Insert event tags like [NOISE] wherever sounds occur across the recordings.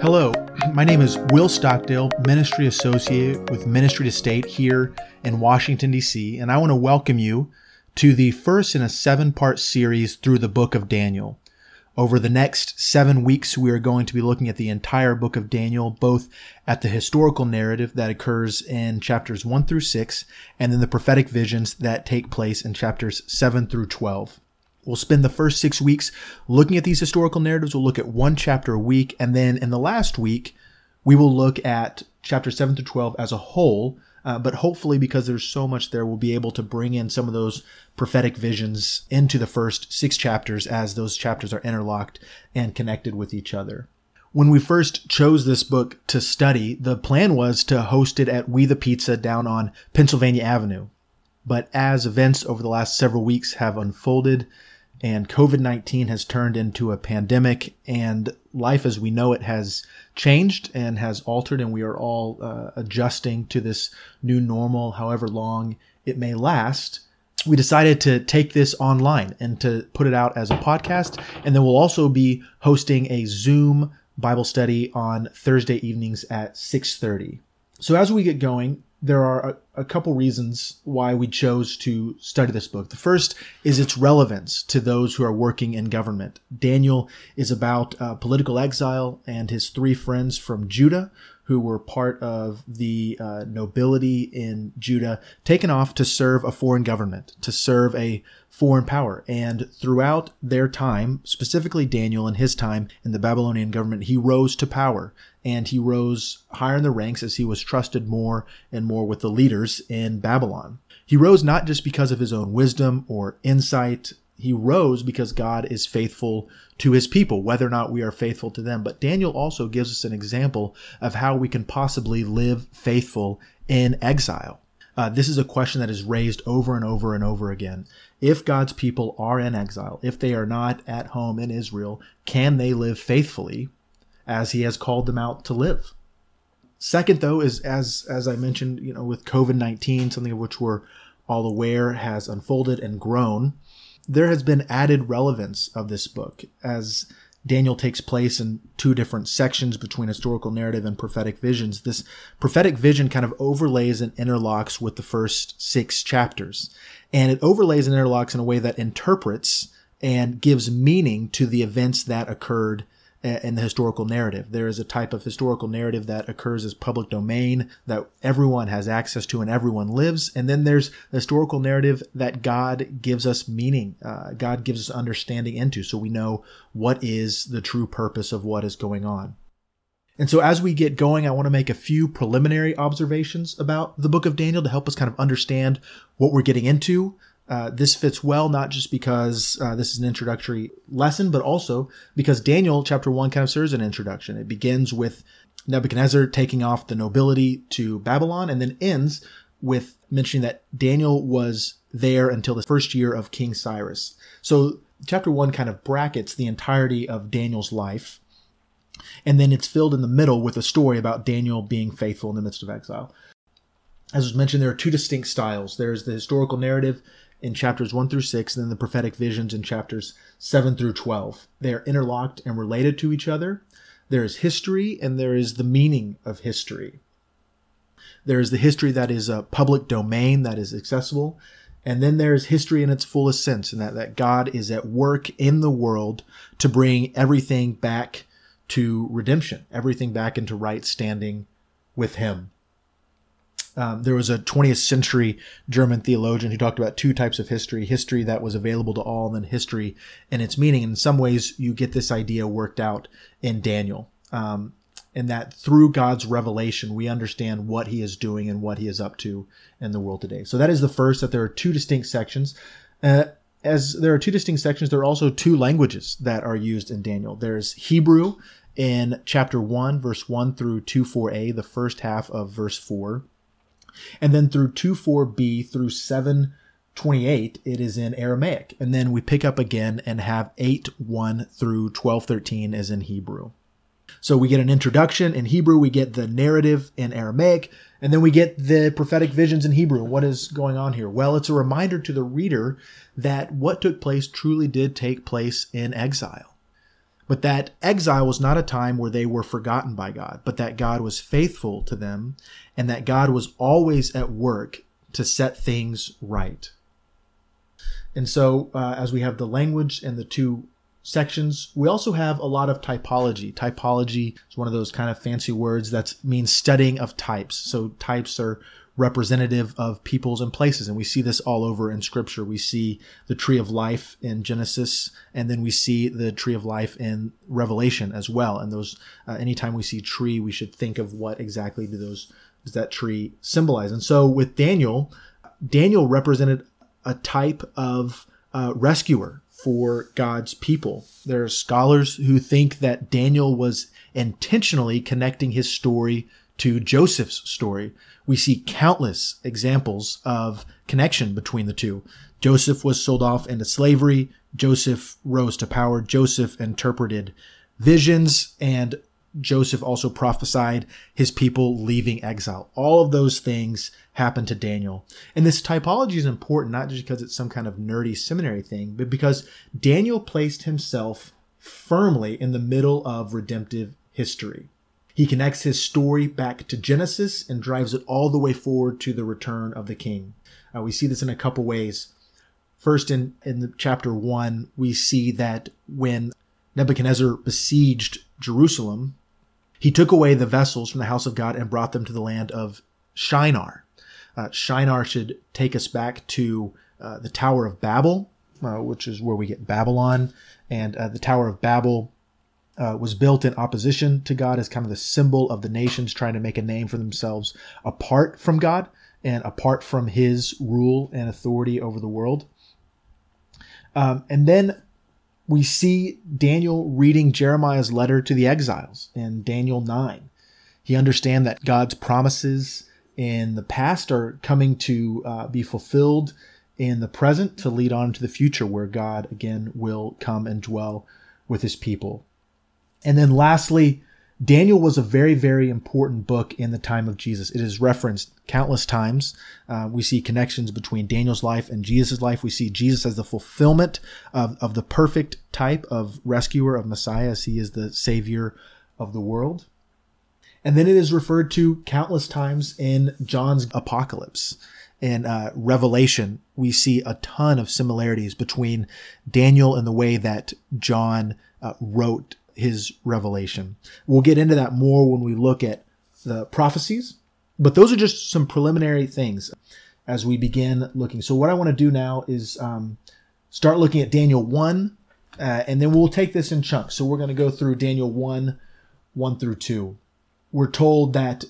Hello, [CLEARS THROAT] my name is Will Stockdale, Ministry Associate with Ministry to State here in Washington, D.C., and I want to welcome you to the first in a seven part series through the book of Daniel. Over the next seven weeks, we are going to be looking at the entire book of Daniel, both at the historical narrative that occurs in chapters 1 through 6, and then the prophetic visions that take place in chapters 7 through 12. We'll spend the first six weeks looking at these historical narratives. We'll look at one chapter a week. And then in the last week, we will look at chapter 7 through 12 as a whole. Uh, but hopefully, because there's so much there, we'll be able to bring in some of those prophetic visions into the first six chapters as those chapters are interlocked and connected with each other. When we first chose this book to study, the plan was to host it at We the Pizza down on Pennsylvania Avenue. But as events over the last several weeks have unfolded, and COVID 19 has turned into a pandemic, and life as we know it has changed and has altered, and we are all uh, adjusting to this new normal, however long it may last. We decided to take this online and to put it out as a podcast, and then we'll also be hosting a Zoom Bible study on Thursday evenings at 6:30. So as we get going, there are a, a, couple reasons why we chose to study this book. The first is its relevance to those who are working in government. Daniel is about uh, political exile and his three friends from Judah who were part of the uh, nobility in Judah taken off to serve a foreign government, to serve a foreign power. And throughout their time, specifically Daniel and his time in the Babylonian government, he rose to power and he rose higher in the ranks as he was trusted more and more with the leaders in Babylon. He rose not just because of his own wisdom or insight. He rose because God is faithful to his people, whether or not we are faithful to them. But Daniel also gives us an example of how we can possibly live faithful in exile. Uh, this is a question that is raised over and over and over again. If God's people are in exile, if they are not at home in Israel, can they live faithfully as he has called them out to live. Second, though, is as as I mentioned, you know, with COVID nineteen, something of which we're all aware has unfolded and grown. There has been added relevance of this book as Daniel takes place in two different sections between historical narrative and prophetic visions. This prophetic vision kind of overlays and interlocks with the first six chapters. And it overlays and interlocks in a way that interprets and gives meaning to the events that occurred in the historical narrative. There is a type of historical narrative that occurs as public domain that everyone has access to and everyone lives. And then there's the historical narrative that God gives us meaning. Uh, God gives us understanding into so we know what is the true purpose of what is going on. And so as we get going, I want to make a few preliminary observations about the book of Daniel to help us kind of understand what we're getting into, uh, this fits well, not just because uh, this is an introductory lesson, but also because Daniel chapter 1 kind of serves an introduction. It begins with Nebuchadnezzar taking off the nobility to Babylon and then ends with mentioning that Daniel was there until the first year of King Cyrus. So chapter 1 kind of brackets the entirety of Daniel's life. And then it's filled in the middle with a story about Daniel being faithful in the midst of exile. As was mentioned, there are two distinct styles. There's the historical narrative in chapters 1 through 6, and then the prophetic visions in chapters 7 through 12. They are interlocked and related to each other. There is history, and there is the meaning of history. There is the history that is a public domain that is accessible, and then there is history in its fullest sense, and that, that God is at work in the world to bring everything back to redemption, everything back into right standing with Him. Um, there was a 20th century German theologian who talked about two types of history history that was available to all, and then history and its meaning. In some ways, you get this idea worked out in Daniel. Um, and that through God's revelation, we understand what he is doing and what he is up to in the world today. So that is the first, that there are two distinct sections. Uh, as there are two distinct sections, there are also two languages that are used in Daniel. There's Hebrew in chapter 1, verse 1 through 2 4a, the first half of verse 4. And then through 2 4b through 728, it is in Aramaic. And then we pick up again and have 8 1 through 12 13 is in Hebrew. So we get an introduction in Hebrew, we get the narrative in Aramaic, and then we get the prophetic visions in Hebrew. What is going on here? Well, it's a reminder to the reader that what took place truly did take place in exile. But that exile was not a time where they were forgotten by God, but that God was faithful to them and that God was always at work to set things right. And so, uh, as we have the language and the two sections, we also have a lot of typology. Typology is one of those kind of fancy words that means studying of types. So, types are representative of peoples and places. And we see this all over in scripture. We see the tree of life in Genesis, and then we see the tree of life in Revelation as well. And those, uh, anytime we see tree, we should think of what exactly do those, does that tree symbolize? And so with Daniel, Daniel represented a type of uh, rescuer for God's people. There are scholars who think that Daniel was intentionally connecting his story to Joseph's story, we see countless examples of connection between the two. Joseph was sold off into slavery. Joseph rose to power. Joseph interpreted visions and Joseph also prophesied his people leaving exile. All of those things happened to Daniel. And this typology is important, not just because it's some kind of nerdy seminary thing, but because Daniel placed himself firmly in the middle of redemptive history. He connects his story back to Genesis and drives it all the way forward to the return of the king. Uh, we see this in a couple ways. First, in, in chapter 1, we see that when Nebuchadnezzar besieged Jerusalem, he took away the vessels from the house of God and brought them to the land of Shinar. Uh, Shinar should take us back to uh, the Tower of Babel, uh, which is where we get Babylon. And uh, the Tower of Babel uh, was built in opposition to God as kind of the symbol of the nations trying to make a name for themselves apart from God and apart from his rule and authority over the world. Um, and then we see Daniel reading Jeremiah's letter to the exiles in Daniel 9. He understands that God's promises in the past are coming to uh, be fulfilled in the present to lead on to the future where God again will come and dwell with his people. And then lastly, Daniel was a very, very important book in the time of Jesus. It is referenced countless times. Uh, we see connections between Daniel's life and Jesus' life. We see Jesus as the fulfillment of, of the perfect type of rescuer of Messiah, as he is the savior of the world. And then it is referred to countless times in John's apocalypse. In uh, Revelation, we see a ton of similarities between Daniel and the way that John uh, wrote his revelation. We'll get into that more when we look at the prophecies, but those are just some preliminary things as we begin looking. So, what I want to do now is um, start looking at Daniel 1, uh, and then we'll take this in chunks. So, we're going to go through Daniel 1, 1 through 2. We're told that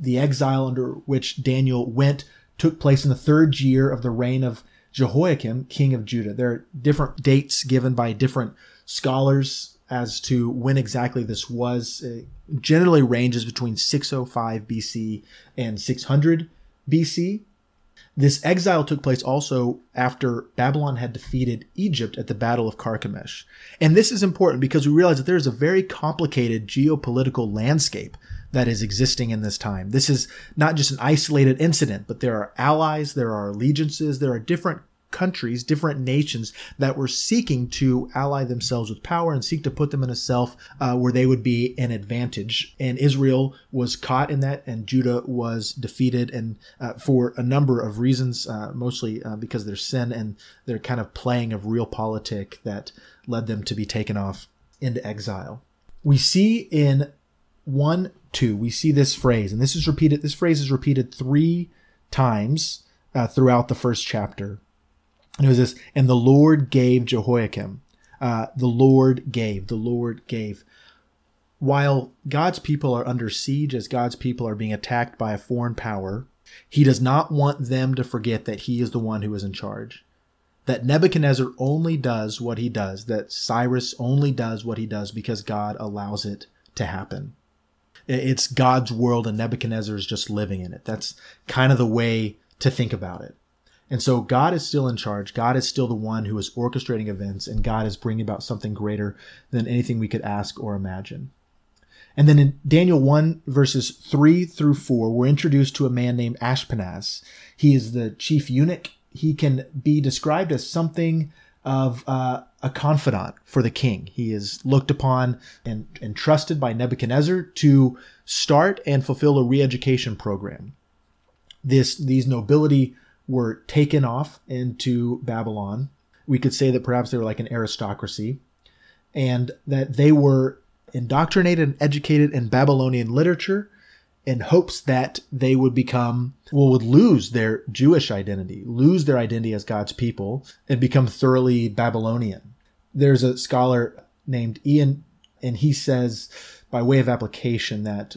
the exile under which Daniel went took place in the third year of the reign of Jehoiakim, king of Judah. There are different dates given by different scholars as to when exactly this was. It generally ranges between 605 BC and 600 BC. This exile took place also after Babylon had defeated Egypt at the Battle of Carchemish. And this is important because we realize that there is a very complicated geopolitical landscape that is existing in this time. This is not just an isolated incident, but there are allies, there are allegiances, there are different countries, different nations that were seeking to ally themselves with power and seek to put them in a self uh, where they would be an advantage. And Israel was caught in that, and Judah was defeated, and uh, for a number of reasons, uh, mostly uh, because their sin and their kind of playing of realpolitik that led them to be taken off into exile. We see in one two we see this phrase, and this is repeated. This phrase is repeated three times uh, throughout the first chapter and it was this, and the Lord gave Jehoiakim. Uh, the Lord gave, the Lord gave. While God's people are under siege, as God's people are being attacked by a foreign power, he does not want them to forget that he is the one who is in charge. That Nebuchadnezzar only does what he does, that Cyrus only does what he does because God allows it to happen. It's God's world and Nebuchadnezzar is just living in it. That's kind of the way to think about it. And so God is still in charge. God is still the one who is orchestrating events, and God is bringing about something greater than anything we could ask or imagine. And then in Daniel 1, verses 3 through 4, we're introduced to a man named Ashpenaz. He is the chief eunuch. He can be described as something of uh, a confidant for the king. He is looked upon and, and trusted by Nebuchadnezzar to start and fulfill a re-education program. This these nobility were taken off into Babylon. We could say that perhaps they were like an aristocracy, and that they were indoctrinated and educated in Babylonian literature in hopes that they would become, well, would lose their Jewish identity, lose their identity as God's people, and become thoroughly Babylonian. There's a scholar named Ian, and he says, by way of application, that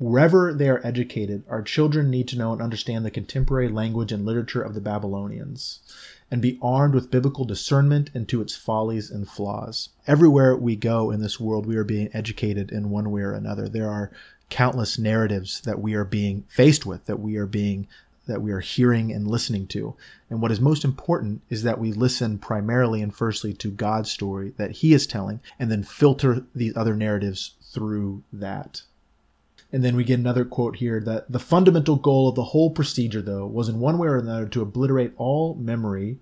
wherever they are educated, our children need to know and understand the contemporary language and literature of the Babylonians and be armed with biblical discernment into its follies and flaws. Everywhere we go in this world, we are being educated in one way or another. There are countless narratives that we are being faced with, that we are being that we are hearing and listening to. And what is most important is that we listen primarily and firstly to God's story that He is telling, and then filter these other narratives through that. And then we get another quote here that the fundamental goal of the whole procedure, though, was in one way or another to obliterate all memory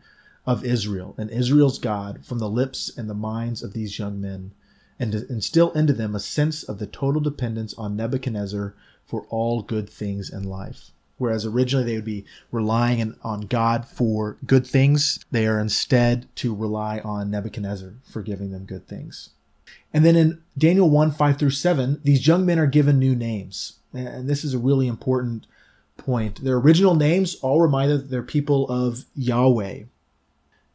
of Israel and Israel's God from the lips and the minds of these young men and to instill into them a sense of the total dependence on Nebuchadnezzar for all good things in life. Whereas originally they would be relying on God for good things, they are instead to rely on Nebuchadnezzar for giving them good things. And then in Daniel 1 5 through 7, these young men are given new names. And this is a really important point. Their original names all remind that they're people of Yahweh,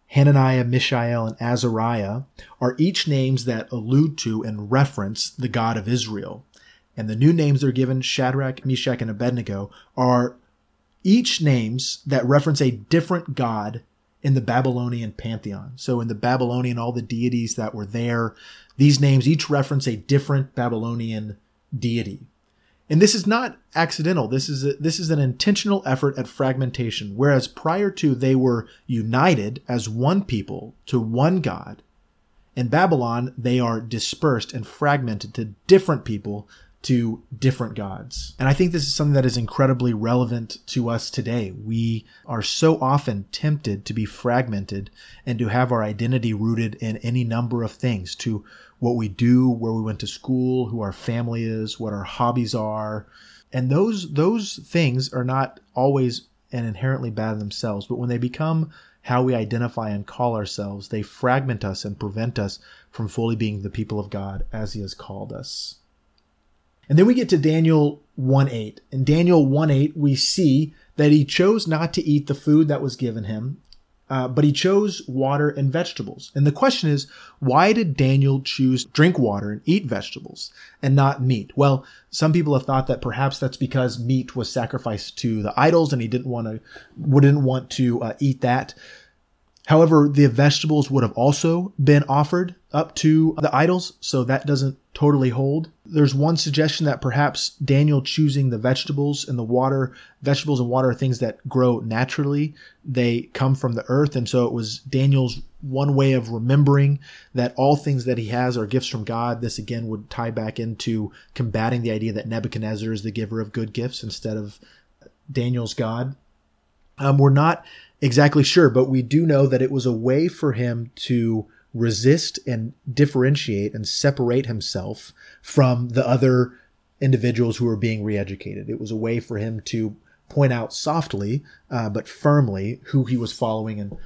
Hananiah, Mishael, and Azariah are each names that allude to and reference the God of Israel. And the new names they're given, Shadrach, Meshach, and Abednego, are each names that reference a different God in the Babylonian pantheon. So in the Babylonian, all the deities that were there, these names each reference a different Babylonian deity. And this is not accidental. This is a, this is an intentional effort at fragmentation. Whereas prior to they were united as one people to one God. In Babylon, they are dispersed and fragmented to different people to different gods. And I think this is something that is incredibly relevant to us today. We are so often tempted to be fragmented and to have our identity rooted in any number of things, to what we do, where we went to school, who our family is, what our hobbies are. And those those things are not always and inherently bad themselves, but when they become how we identify and call ourselves, they fragment us and prevent us from fully being the people of God as he has called us. And then we get to Daniel 1 8. In Daniel 1 8, we see that he chose not to eat the food that was given him, uh, but he chose water and vegetables. And the question is, why did Daniel choose drink water and eat vegetables and not meat? Well, some people have thought that perhaps that's because meat was sacrificed to the idols and he didn't want to, wouldn't want to uh, eat that. However, the vegetables would have also been offered up to the idols, so that doesn't totally hold. There's one suggestion that perhaps Daniel choosing the vegetables and the water, vegetables and water are things that grow naturally. They come from the earth. And so it was Daniel's one way of remembering that all things that he has are gifts from God. This again would tie back into combating the idea that Nebuchadnezzar is the giver of good gifts instead of Daniel's God. Um, we're not exactly sure, but we do know that it was a way for him to resist and differentiate and separate himself from the other individuals who were being re-educated. It was a way for him to point out softly uh, but firmly who he was following and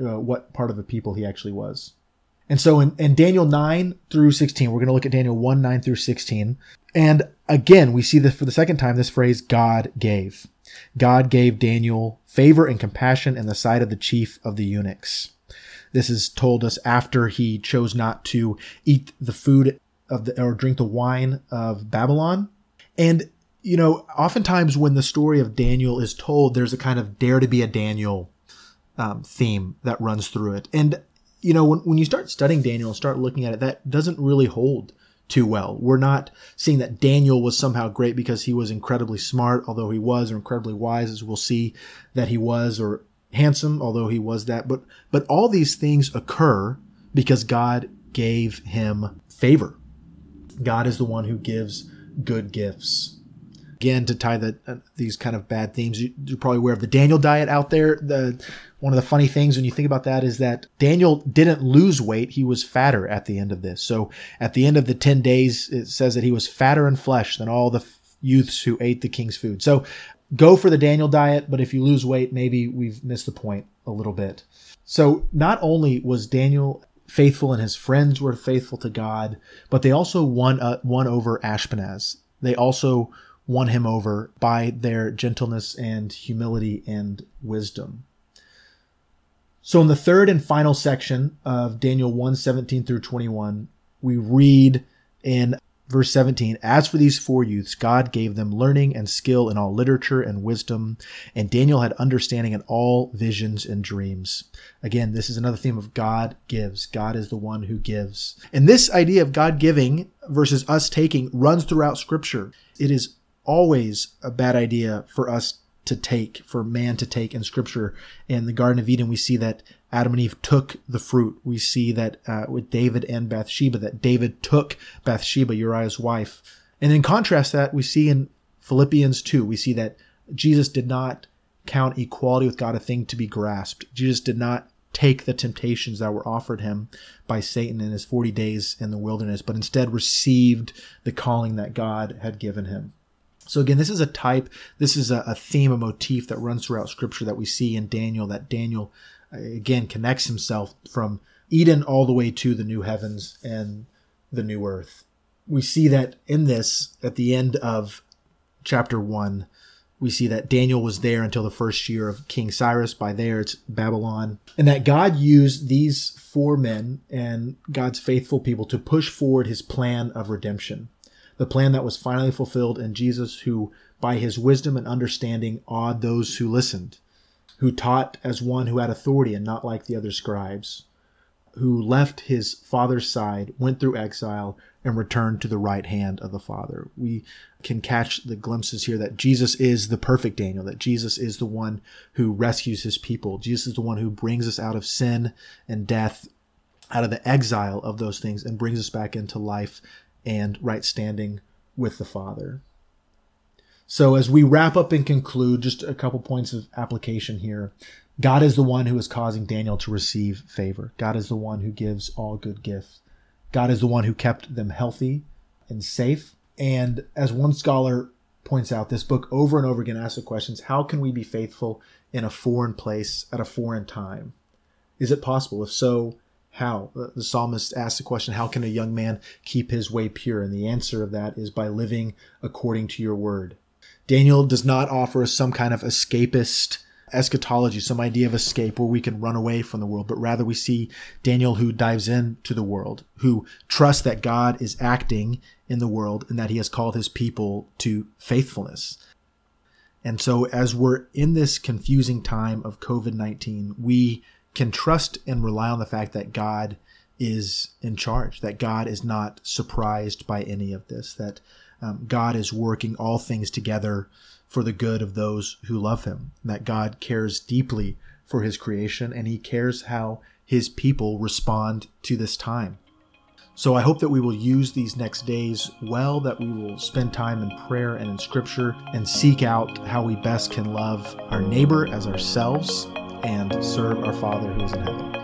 uh, what part of the people he actually was. And so in, in Daniel 9 through 16, we're going to look at Daniel 1, 9 through 16. And again, we see this for the second time, this phrase, God gave. God gave Daniel favor and compassion in the sight of the chief of the eunuchs. This is told us after he chose not to eat the food of the, or drink the wine of Babylon. And, you know, oftentimes when the story of Daniel is told, there's a kind of dare to be a Daniel um, theme that runs through it. And, you know, when, when you start studying Daniel and start looking at it, that doesn't really hold too well. We're not seeing that Daniel was somehow great because he was incredibly smart, although he was, or incredibly wise, as we'll see that he was, or handsome, although he was that. But but all these things occur because God gave him favor. God is the one who gives good gifts. again to tie the uh, these kind of bad themes you, are probably aware of the daniel diet out there the one of the funny things when you think about that is that daniel didn't lose weight he was fatter at the end of this so at the end of the 10 days it says that he was fatter in flesh than all the youths who ate the king's food so go for the daniel diet but if you lose weight maybe we've missed the point a little bit so not only was daniel faithful and his friends were faithful to God, but they also won uh, won over Ashpenaz. They also won him over by their gentleness and humility and wisdom. So in the third and final section of Daniel 1 17 through 21, we read in Verse 17 As for these four youths, God gave them learning and skill in all literature and wisdom, and Daniel had understanding in all visions and dreams. Again, this is another theme of God gives. God is the one who gives. And this idea of God giving versus us taking runs throughout Scripture. It is always a bad idea for us to take, for man to take in Scripture. In the Garden of Eden, we see that Adam and Eve took the fruit. We see that uh, with David and Bathsheba, that David took Bathsheba, Uriah's wife. And in contrast, that we see in Philippians 2, we see that Jesus did not count equality with God a thing to be grasped. Jesus did not take the temptations that were offered him by Satan in his 40 days in the wilderness, but instead received the calling that God had given him. So again, this is a type, this is a, a theme, a motif that runs throughout scripture that we see in Daniel, that Daniel uh, again connects himself from Eden all the way to the new heavens and the new earth. We see that in this at the end of chapter 1 we see that Daniel was there until the first year of King Cyrus. By there, it's Babylon. And that God used these four men and God's faithful people to push forward his plan of redemption. The plan that was finally fulfilled in Jesus, who, by his wisdom and understanding, awed those who listened who taught as one who had authority and not like the other scribes, who left his father's side, went through exile, and returned to the right hand of the Father. We can catch the glimpses here that Jesus is the perfect Daniel, that Jesus is the one who rescues his people. Jesus is the one who brings us out of sin and death, out of the exile of those things, and brings us back into life and right standing with the Father. So as we wrap up and conclude, just a couple points of application here. God is the one who is causing Daniel to receive favor. God is the one who gives all good gifts. God is the one who kept them healthy and safe. And as one scholar points out, this book over and over again asks the questions how can we be faithful in a foreign place at a foreign time? Is it possible? If so, how? Uh, the psalmist asks the question, How can a young man keep his way pure? And the answer of that is by living according to your word. Daniel does not offer us some kind of escapist eschatology, some idea of escape where we can run away from the world, but rather we see Daniel who dives into the world, who trusts that God is acting in the world and that he has called his people to faithfulness. And so, as we're in this confusing time of COVID 19, we can trust and rely on the fact that God is in charge, that God is not surprised by any of this, that um, God is working all things together for the good of those who love him, that God cares deeply for his creation and he cares how his people respond to this time. So I hope that we will use these next days well, that we will spend time in prayer and in scripture and seek out how we best can love our neighbor as ourselves and serve our Father who is in heaven.